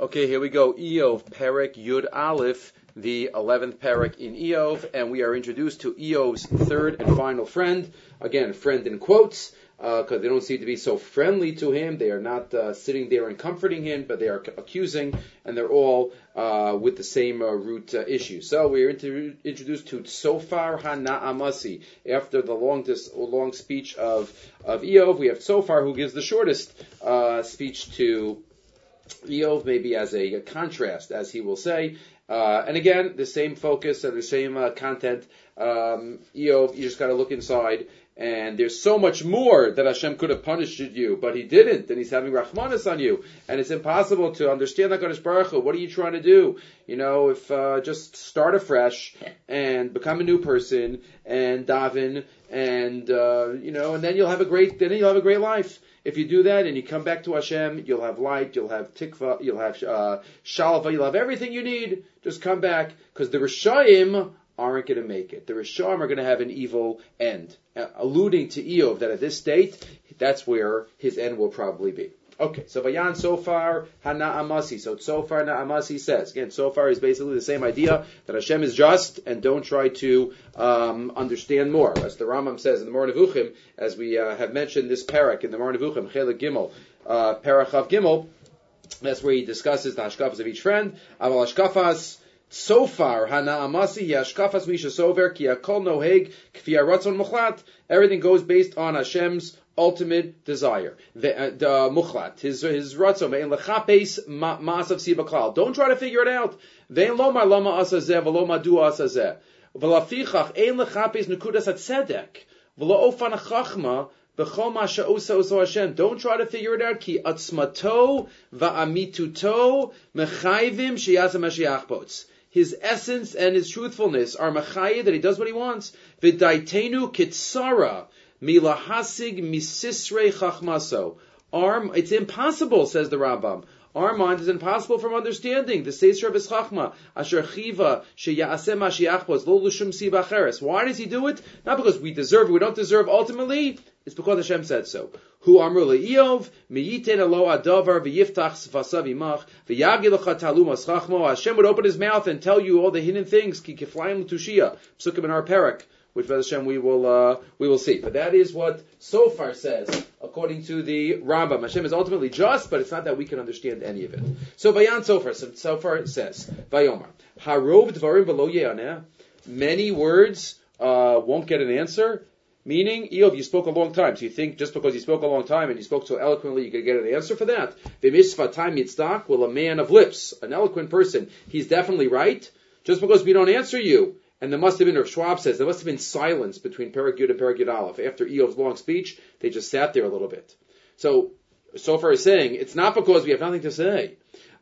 Okay, here we go. Iyov, Perek Yud Aleph, the 11th Perek in Iyov, and we are introduced to Iyov's third and final friend. Again, friend in quotes, because uh, they don't seem to be so friendly to him. They are not uh, sitting there and comforting him, but they are accusing, and they're all uh, with the same uh, root uh, issue. So we are inter- introduced to Sofar Hana'amasi. After the long, dis- long speech of, of Iyov, we have Sofar who gives the shortest uh, speech to Iyov maybe as a, a contrast, as he will say. Uh, and again, the same focus and the same uh, content. Um, Iyov, you just got to look inside. And there's so much more that Hashem could have punished you, but He didn't, and He's having Rahmanis on you, and it's impossible to understand Hakadosh Baruch Hu. What are you trying to do? You know, if uh, just start afresh and become a new person and daven, and uh, you know, and then you'll have a great, then you'll have a great life. If you do that and you come back to Hashem, you'll have light, you'll have tikva, you'll have uh, shalva, you'll have everything you need. Just come back because the Rishayim aren't going to make it. The Rishayim are going to have an evil end, uh, alluding to Iyov that at this state, that's where his end will probably be. Okay, so Vayan Sofar Hana Amasi. So Sofar Na Amasi says again. Sofar is basically the same idea that Hashem is just and don't try to um, understand more. As the Rambam says in the Moreh Nevuchim, as we uh, have mentioned this parak in the Moreh Nevuchim, Chelik Gimel, uh, Parachav Gimel. That's where he discusses the hashkafas of each friend. Aval hashkafas. Sofar, Hana Amasi Yashkafas Misha Sover Ki Akol Noheg Kfi Ratzon Muchlat. Everything goes based on Hashem's ultimate desire. The, uh, the muchlat, his his ratzon, ve'en lechapes ma'asav sibaklal. Don't try to figure it out. Ve'en lo lama asazeh asazeh. Ein lechapes atzedek. Ofan chachma don't try to figure it out. Ki atzmato va'amituto mechayvim His essence and his truthfulness are mechayiv that he does what he wants. Kitsara Milahasig misisrei chachmaso. Our, it's impossible, says the Rambam. Our mind is impossible from understanding. The Seisra Chachma, Asher Chiva, Sheyasem Mashiachpos, Lo Lushum Sibacheres. Why does he do it? Not because we deserve it, we don't deserve ultimately. It's because Hashem said so. Hu Amru Le'iyov, Miyiten Elo Adavar, V'yiftach Sfasav Imach, V'yagilach Talumas Chachmo. Hashem would open his mouth and tell you all the hidden things, Ki Kiflayim Tushia, Psukim in our parak which Bez Hashem we will uh, we will see. But that is what Sofar says, according to the Rambam. Hashem is ultimately just, but it's not that we can understand any of it. So Bayan Sofar, so Sofar says, Vayomar, Harov Dvarim Many words uh, won't get an answer. Meaning, Iyov, you spoke a long time, so you think just because you spoke a long time and you spoke so eloquently, you could get an answer for that. time yitzdak, well, a man of lips, an eloquent person, he's definitely right. Just because we don't answer you, and there must have been, Rav Schwab says, there must have been silence between Perek Yud and Perek Yud Aleph. After Iyov's long speech, they just sat there a little bit. So, Sofar is saying, it's not because we have nothing to say.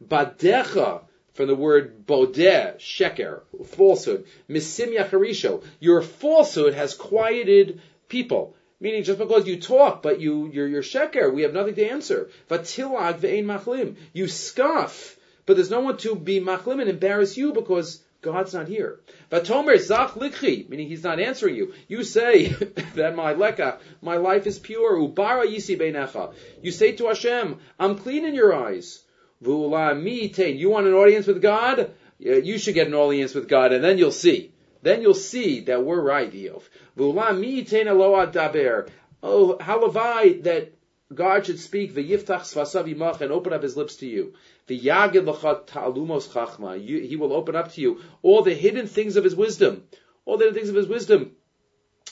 Badecha, from the word bodeh, sheker, falsehood, misim yacharisho, your falsehood has quieted people. Meaning, just because you talk, but you, you're, you're sheker, we have nothing to answer. Vatilag ve'ein machlim. You scoff, but there's no one to be machlim and embarrass you because God's not here. Vatomer zach likhi, meaning He's not answering you. You say that my leka, my life is pure. Ubara yisi. You say to Hashem, I'm clean in your eyes. Vula mitein. You want an audience with God? You should get an audience with God, and then you'll see. Then you'll see that we're right, Iyov. Vula mitein aloa daber. Oh, how have I that God should speak v'yiftach svasav imach and open up His lips to you. V'yagid l'chat ta'alumos chachma. He will open up to you all the hidden things of His wisdom. All the things of His wisdom.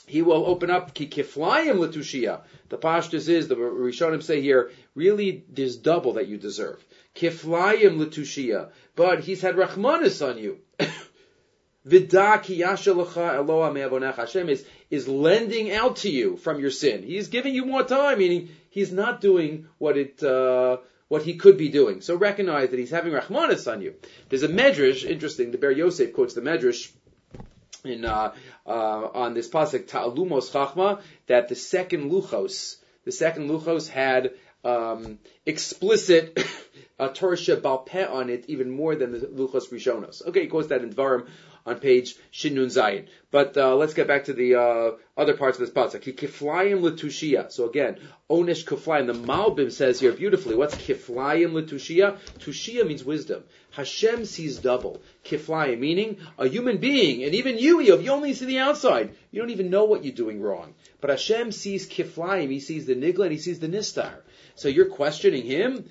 He will open up ki kiflayim l'tushia. The pashtus is, the Rishonim say here, really there's double that you deserve. Kiflayim l'tushia. But He's had rachmanis on you. Hashem is, is lending out to you from your sin. He's giving you more time, meaning he's not doing what it, uh, what he could be doing. So recognize that he's having Rahmanis on you. There's a Medrash, interesting, the Be'er Yosef quotes the Medrash in, uh, uh, on this pasuk, Ta'alumos Chachma, that the second Luchos, the second Luchos had, um, explicit uh, Torah on it even more than the Luchos Rishonos. Okay, he quotes that in Dvarim on page Shinun Zayin. But uh, let's get back to the uh, other parts of this pasuk. Kiflayim letushia. So again, onish kiflayim. The Malbim says here beautifully. What's kiflayim letushia? Tushia means wisdom. Hashem sees double. Kiflayim meaning a human being, and even you, Yov, you only see the outside. You don't even know what you're doing wrong. But Hashem sees kiflayim. He sees the nigla and he sees the nistar. So you're questioning him.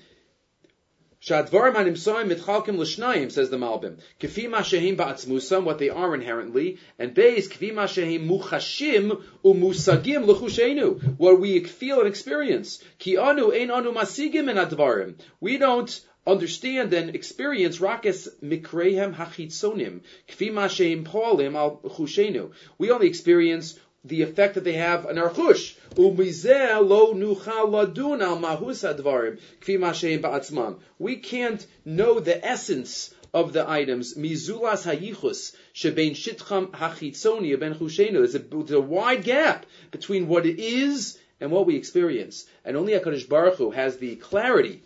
Shadvarim hanimsoim mitchalkim l'shnayim, says the Malbim. Kfi mashehim ba'atzmusam, what they are inherently, and base kfi mashehim muchashim umusagim l'chushenu, what we feel and experience. Ki anu ein anu masigim en advarim. We don't understand and experience rakes mikrehem hachitzonim, kfi mashehim polim al chushenu. We only experience the effect that they have on our chush. We can't know the essence of the items. Mizulas hayichus shebein shitcham hachitzoni ben chushenu. There's a, wide gap between what it is and what we experience. And only HaKadosh Baruch Hu has the clarity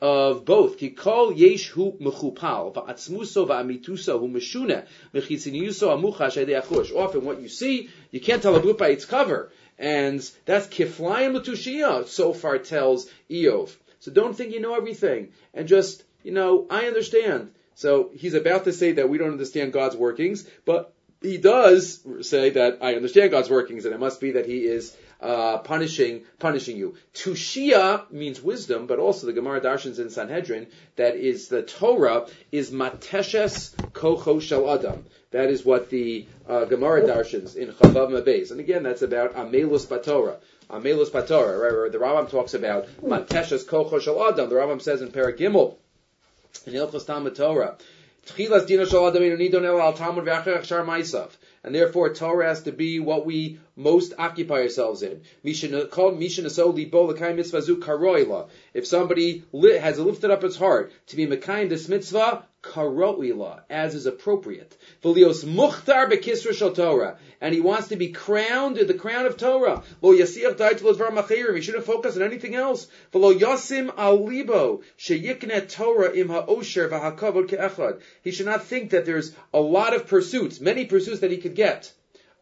of both. Kikol yesh hu mechupal, va'atzmuso va'amituso hu meshuna, mechitziniuso amucha achush. Often what you see, you can't tell a book by its cover. And that's kiflayim l'tushia, Sofar tells Iyov. So don't think you know everything. And just, you know, I understand. So he's about to say that we don't understand God's workings, but he does say that I understand God's workings, and it must be that he is uh, punishing punishing you. Tushia means wisdom, but also the Gemara Darshans in Sanhedrin that is the Torah is mateshes kocho shel adam. That is what the uh, Gemara Darshans in Chavav Mabez. And again, that's about Amelus Batorah. Amelus Batorah, right, where the Rambam talks about mateshes kocho shel adam. The Rambam says in Parak Gimel, in Ilchos Torah, and therefore Torah has to be what we most occupy ourselves in. If somebody has lifted up his heart to be Mekayim this mitzvah, karoila, as is appropriate. V'lios muchtar bekisra Torah, and he wants to be crowned the crown of Torah. Lo yasiach daitel dvar machirim. He shouldn't focus on anything else. V'lo yasim al libo sheyiknet Torah im ha'osher v'hakavod ke'echad. He should not think that there's a lot of pursuits, many pursuits that he could get.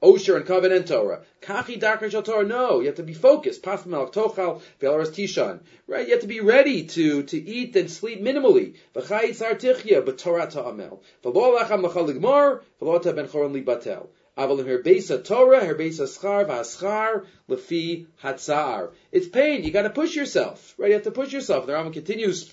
Osher and covenant Torah. Kachi Dakar Shal Torah. No, you have to be focused. Pasmal Tochal Velaras Tishan. Right? You have to be ready to, to eat and sleep minimally. V'chayit Sartichya, but Torah Ta'amel. V'lo Lacham Lachal Ligmar, V'lo Ta Ben Choron Libatel. Aval her besa Torah, her besa schar, v'aschar, lefi hatzar. It's pain. You got to push yourself, right? You have to push yourself. The Rambam continues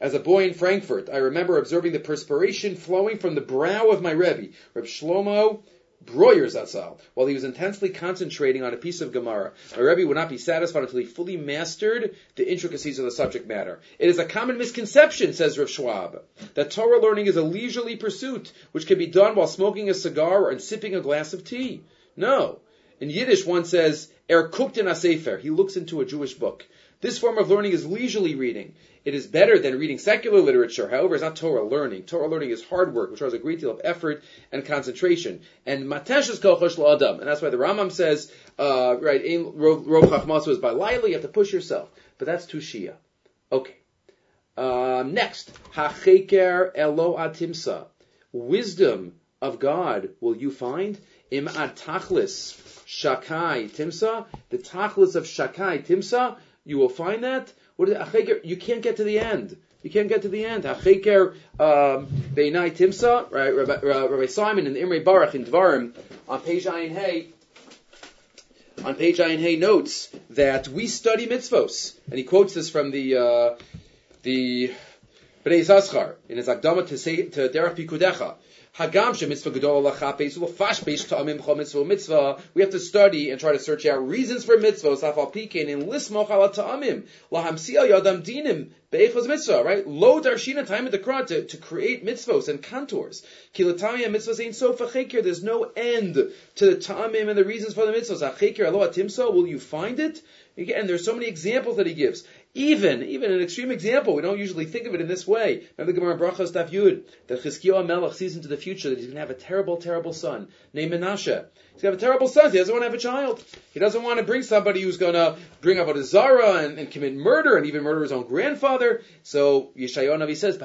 as a boy in Frankfurt, I remember observing the perspiration flowing from the brow of my Rebbe, Reb Shlomo Breuer Zatzal, while he was intensely concentrating on a piece of Gemara. My Rebbe would not be satisfied until he fully mastered the intricacies of the subject matter. It is a common misconception, says Reb Schwab, that Torah learning is a leisurely pursuit, which can be done while smoking a cigar or sipping a glass of tea. No. In Yiddish, one says, Er guckt in a sefer. He looks into a Jewish book. This form of learning is leisurely reading. It is better than reading secular literature. However, it's not Torah learning. Torah learning is hard work, which requires a great deal of effort and concentration. And matesh is kochosh adam, and that's why the Rambam says, uh, right, rov chachmasu is by lightly. You have to push yourself, but that's tushia. Okay. Um, next, hacheker elo atimsa, wisdom of God will you find im ad tachlis shakai timsa, the tachlis of shakai timsa. You will find that what is it? You can't get to the end. You can't get to the end. Acheker um, Beinai Timsa, right? Rabbi, Simon the Imre Baruch in Dvarim on page Ayin Hey. On page Ayin Hey notes that we study mitzvos, and he quotes this from the uh, the B'nei Zaschar, in his Akdama to say to Derech Pikudecha, Hagam she mitzvah gedol lachapes u'lafash beish ta'amim chol mitzvah mitzvah. We have to study and try to search out reasons for mitzvahs. Afal pikein in lismoch ala ta'amim lahamsia yadam dinim be'echos mitzvah. Right? Lo darshina time at the Quran to, to create mitzvahs and contours. Kilatami mitzvahs ain't so fachekir. There's no end to the ta'amim and the reasons for the mitzvahs. Achekir alo atimso. Will you find it? Again, there's so many examples that he gives. Even, even an extreme example, we don't usually think of it in this way. Remember the Gemara Brachos Daf Yud, that Chizkiyahu Melech sees into the future that he's going to have a terrible, terrible son named Menashe. He's going to have a terrible son. He doesn't want to have a child. He doesn't want to bring somebody who's going to bring up a Zara and, and commit murder and even murder his own grandfather. So Yeshayahu Navi says,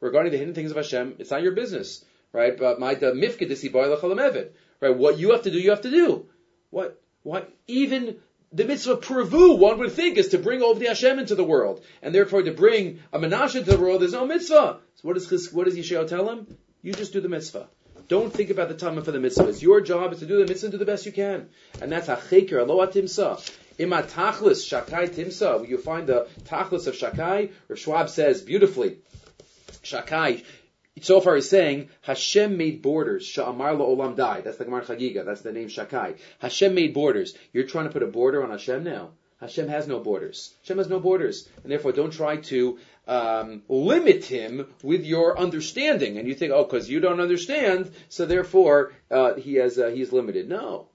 regarding the hidden things of Hashem, it's not your business, right? But my the mifkedisi right? What you have to do, you have to do. What? What? Even the mitzvah purvu, one would think, is to bring over the Hashem into the world, and therefore to bring a menashe into the world. There's no mitzvah. So what does what does Yeshayahu tell him? You just do the mitzvah. Don't think about the time for the mitzvahs. Your job is to do the mitzvah and do the best you can, and that's hacheker aloha timsa. Ima tachlis shakai timsa. You find the tachlis of shakai. Rav Schwab says beautifully, shakai so far he's saying Hashem made borders. Sha'amar olam dai. That's the Gemara Chagiga. That's the name Shakai. Hashem made borders. You're trying to put a border on Hashem now. Hashem has no borders. Hashem has no borders, and therefore don't try to um, limit him with your understanding. And you think, oh, because you don't understand, so therefore uh, he has uh, he's limited. No.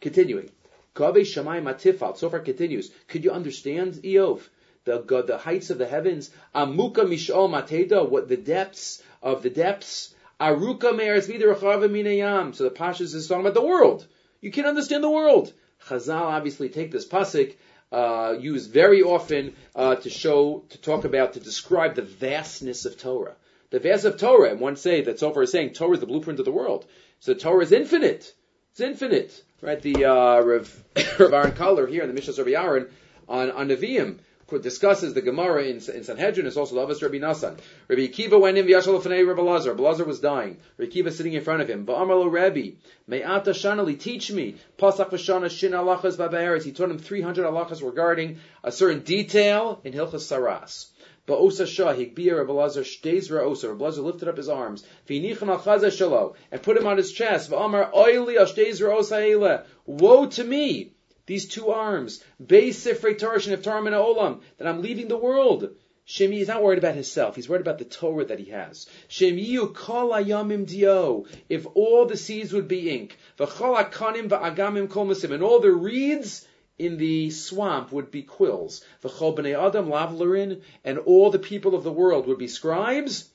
Continuing. Kabe Shamay Matifal. Sofar continues. Could you understand Iyov? The, the heights of the heavens. Amuka Mishol Mateda. What the depths of the depths. Aruka me'eretz minayam. So the Pashas is talking about the world. You can't understand the world. Chazal obviously take this pasuk, uh, used very often uh, to show, to talk about, to describe the vastness of Torah. The vastness of Torah, and one say that so is saying Torah is the blueprint of the world. So Torah is infinite. It's infinite, right? The uh, Rav, Rav Aaron Kotler here in the Mishnah of Aaron on on Nevi'im discusses the Gemara in, in Sanhedrin. It's also the Avos Rabbi Nassan. Rabbi Akiva went in v'yashal l'fanei Rabbi Lazar. Rabbi Lazar was dying. Rabbi Akiva sitting in front of him. Ba'amar Rabbi, me'ata shanali, teach me. Pasach v'shana shin alachas ba'be'eretz. He taught him 300 alachas regarding a certain detail in Hilchas Saras. Ba'osa shah, higbir Rabbi Lazar, shtez ra'osa. Rabbi Lazar lifted up his arms. Shalo, and put him on his chest. V'amar oili ashtez ra'osa Woe to me! These two arms, Beis Sifrei Torah Sheniftarim Olam, that I'm leaving the world. Shemi is not worried about himself. He's worried about the Torah that he has. Shemiyu kol ayamim dio. If all the seeds would be ink, v'chol akanim v'agamim kol and all the reeds in the swamp would be quills. V'chol b'nei adam lavlerin, and all the people of the world would be scribes.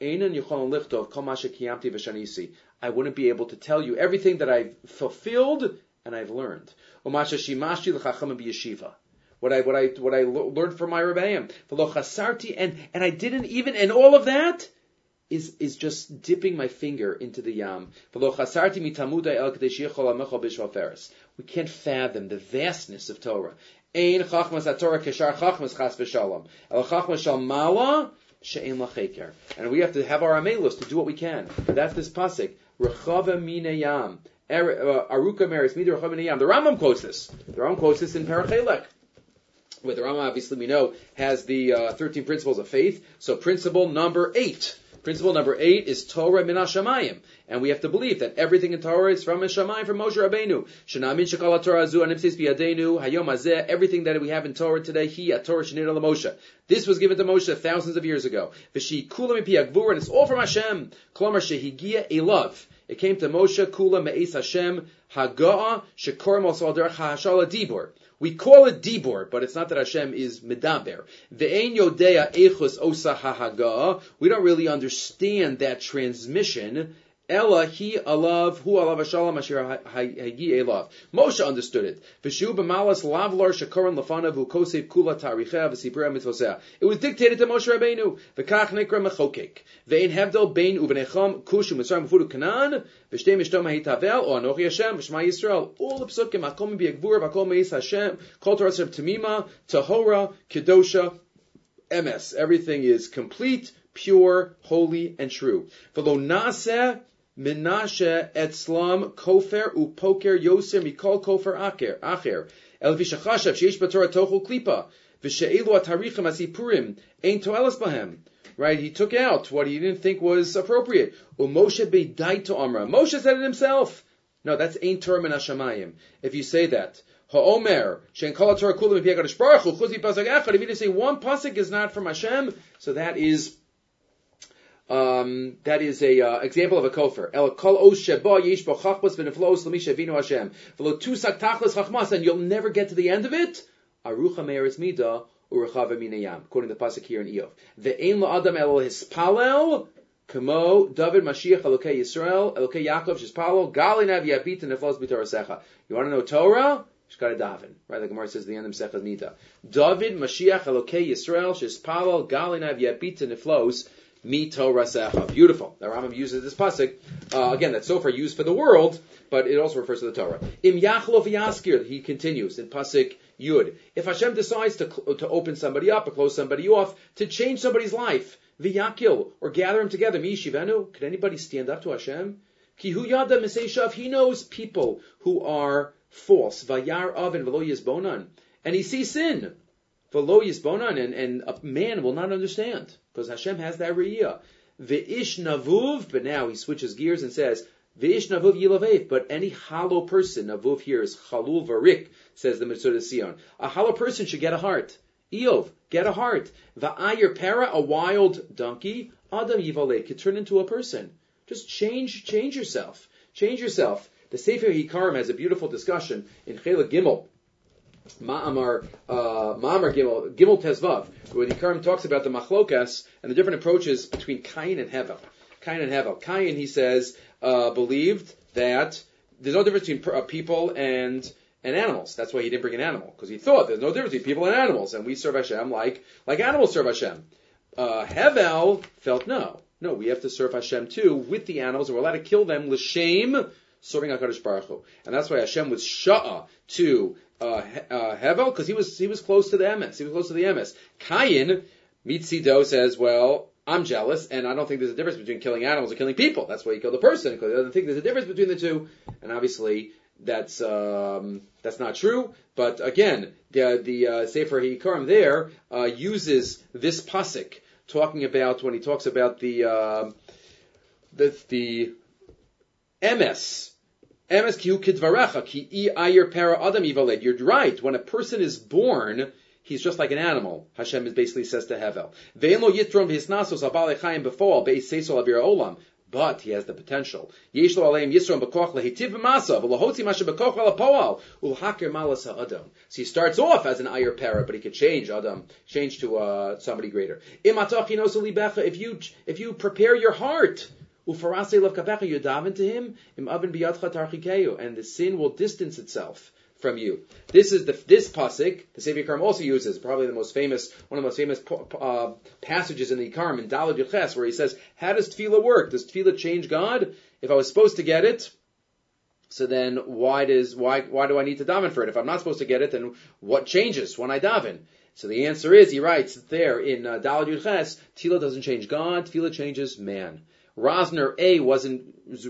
Einan yichol lichtov kol kiyamti v'shanisi. I wouldn't be able to tell you everything that I've fulfilled and I've learned. What I what I what I learned from my rebbeim. And and I didn't even and all of that is is just dipping my finger into the yam. We can't fathom the vastness of Torah. And we have to have our amelus to do what we can. That's this pasuk. Rechava mina yam. Uh, Aruka Meris Midir The Rambam quotes this. The Rambam quotes this in Perek Chelek. Where the Rambam, obviously, we know, has the uh, 13 principles of faith. So, principle number eight. Principle number eight is Torah min Hashamayim. And we have to believe that everything in Torah is from Hashamayim, from Moshe Rabbeinu. Shanamin shekal Torah azu anipsis biyadenu, hayom azeh, everything that we have in Torah today, he, a Torah shenir Moshe. This was given to Moshe thousands of years ago. V'shi kulam and it's all from Hashem. Klomar shehigia elav. It came to Moshe Kula Me'es Hashem Haga'a Shekor Mosal Derech HaShala Dibor. We call it Dibor, but it's not that Hashem is Medaber. Ve'ein Yodea Echus Osa HaHaga'a. We don't really understand that transmission Ella he alav hu alav hashalom asher hagi elav. Moshe understood it. V'shu b'malas lavlar shakoran lafanav hu kosev kula taricheh v'sipurah mitzvoseh. It was dictated to Moshe Rabbeinu. V'kach nikra mechokek. Ve'in hevdel bein u'bnecham kush u'mitzrayim u'fudu kanan v'shtei mishtom ha'itavel o anochi Hashem v'shma Yisrael. All the psukim akom b'yagvur v'akom meis Hashem kol torah tamima tahora kedosha ms. Everything is complete, pure, holy, and true. V'lo naseh Menashe etzlam kofer upoker yoser mikol kofer acher. Acher. El vishachashav sheish b'torah tochul klipa. V'she'elu atarichim asipurim ein toelas bahem. Right? He took out what he didn't think was appropriate. Moshe beidai to Amra. Moshe said it himself. No, that's ein term in Hashemayim. If you say that. Ha'omer, shen kol Torah kulam v'yagadosh baruch. If you just say one pasuk is not from Hashem, so that is um, that is a uh, example of a kofar. El kol os sheba yesh bo chachmas v'neflos l'mi shavinu Hashem. V'lo tusak tachlas chachmas, and you'll never get to the end of it. Arucha me'eretz mida urechava minayam. Quoting the pasuk here in Iyov. Ve'ein la'adam el hispalel Kamo David Mashiach Elokei Yisrael Elokei Yaakov Shispalo Gali Nav Yabit Neflos B'Torah You want to know Torah? She's got a daven, right? Like Gemara says the end of Sechad Nida. David Mashiach Elokei Yisrael Shispalo Gali Nav Yabit Neflos Mi Torah. Beautiful. The Rambam uses this pasuk uh, again. That's Sofar used for the world, but it also refers to the Torah. Im Yachlof Yaskir. He continues in pasuk Yud. If Hashem decides to to open somebody up or close somebody off to change somebody's life, v'yakil or gather them together, mi shivenu. Could anybody stand up to Hashem? Kihu yada miseshav. He knows people who are false. Vayar oven v'lo yizbonan. And he sees sin. V'lo yizbonan. And, and a man will not understand. Because Hashem has that riyah. V'ish navuv. But now he switches gears and says, V'ish navuv yilavev. But any hollow person, navuv here is chalul varik, says the Metzudas Tzion. A hollow person should get a heart. Iyov, get a heart. Va'ayir para, a wild donkey. Adam yivaleh, could turn into a person. Just change, change yourself. Change yourself. The Sefer Hikarim has a beautiful discussion in Chela Gimel. Ma'amar, uh, Ma'amar Gimel, Gimel Tezvav, where the Hikarim talks about the machlokas and the different approaches between Cain and Hevel. Cain and Hevel. Cain, he says, uh, believed that there's no difference between uh, people and and animals. That's why he didn't bring an animal because he thought there's no difference between people and animals, and we serve Hashem like like animals serve Hashem. Uh, Hevel felt no, no, we have to serve Hashem too with the animals, and we're allowed to kill them l'shem serving Hakadosh Baruch Hu. and that's why Hashem was sha'a to uh, uh, Hevel because he was he was close to the emes. He was close to the emes. Cain Mitzido says, well. I'm jealous, and I don't think there's a difference between killing animals and killing people. That's why he killed the person, because I don't think there's a difference between the two. And obviously, that's um, that's not true. But again, the the uh, Sefer Hikarim there uh, uses this pasuk talking about when he talks about the uh, the the emes. You're right. When a person is born, he's just like an animal. Hashem basically says to Hevel, but he has the potential. So he starts off as an ayer para, but he could change adam, change to uh, somebody greater. If you if you prepare your heart. Ufarase you daven to him, im biyadcha and the sin will distance itself from you. This is the this pasuk. The Sefer Karm also uses probably the most famous, one of the most famous uh, passages in the Karm in Dalad Yuches, where he says, "How does tefillah work? Does tefillah change God? If I was supposed to get it, so then why does why why do I need to daven for it? If I'm not supposed to get it, then what changes when I daven?" So the answer is, he writes there in uh, Dalad Yuches, tefillah doesn't change God, tefillah changes man. Rosner A wasn't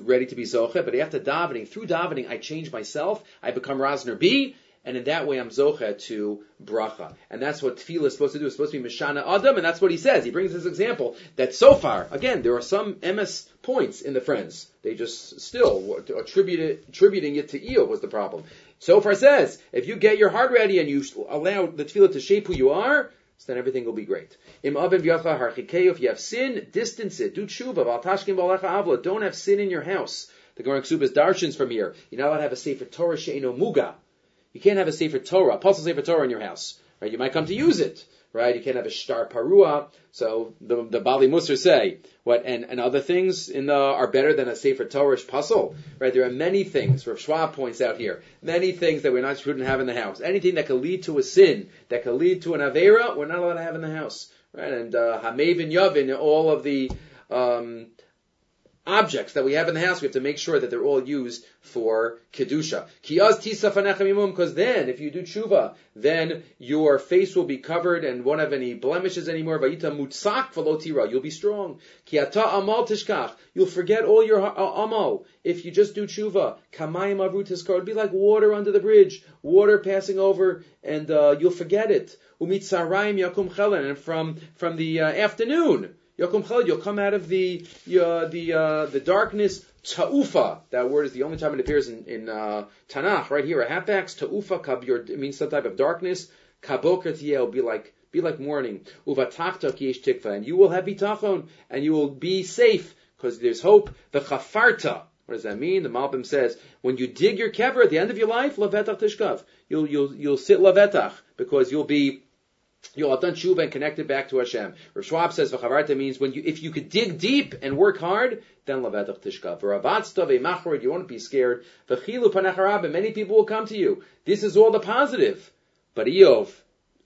ready to be Zoche, but after davening, through davening, I change myself. I become Rosner B, and in that way I'm Zoche to Bracha. And that's what Tefillah is supposed to do. It's supposed to be Mishana Adam, and that's what he says. He brings this example that Sofar, again, there are some MS points in the friends. They just still attribute it, attributing it to Eo was the problem. Sofar says, if you get your heart ready and you allow the Tefillah to shape who you are, so then everything will be great. Im aben if you have sin, distance it. Do tshuva, tashkim avla. Don't have sin in your house. The Gemara Ksubas darshins from here. You're not allowed to have a Sefer Torah she'eno muga. You can't have a Sefer Torah, Apostle Sefer Torah in your house. Right? You might come to use it right? You can't have a star parua. So the the Bali Musar say what and, and other things in the are better than a Sefer Torah puzzle, right? There are many things. Rav Schwab points out here many things that we're not shouldn't have in the house. Anything that could lead to a sin, that could lead to an avera, we're not allowed to have in the house, right? And uh, Hamev and Yavin, all of the um, objects that we have in the house, we have to make sure that they're all used for kedusha. Because then, if you do tshuva, then your face will be covered and won't have any blemishes anymore. You'll be strong. You'll forget all your uh, amal if you just do tshuva. It'll be like water under the bridge, water passing over, and uh, you'll forget it. And from from the uh, afternoon You'll come out of the uh, the uh, the darkness. Ta'ufa, that word is the only time it appears in, in uh, Tanakh, right here, a halfbacks. Ta'ufa kabir, it means some type of darkness. Kaboker will be like be like morning. Uvatachta kiyesh tikva, and you will have bitachon, and you will be safe because there's hope. The chafarta, what does that mean? The Malbim says, when you dig your kever at the end of your life, lavetach tishkav, you'll you'll you'll sit lavetach because you'll be You'll have done tshuva and connected back to Hashem. Rav Schwab says v'chavarta means when you, if you could dig deep and work hard, then lavedach tishkav. V'ravatzta ve'machor, you won't be scared. V'chilu panacharab, many people will come to you. This is all the positive. But Iyov,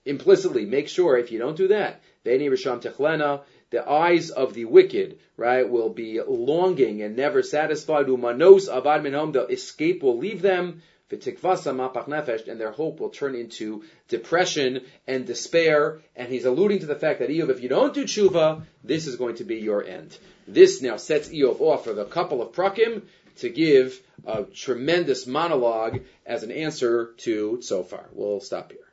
implicitly, make sure if you don't do that, ve'ni risham techlena, the eyes of the wicked, right, will be longing and never satisfied. Umanos avad minhom, the escape will leave them and their hope will turn into depression and despair. And he's alluding to the fact that Iyov, if you don't do tshuva, this is going to be your end. This now sets Iyov off for a couple of prakim to give a tremendous monologue as an answer to Sofar. We'll stop here.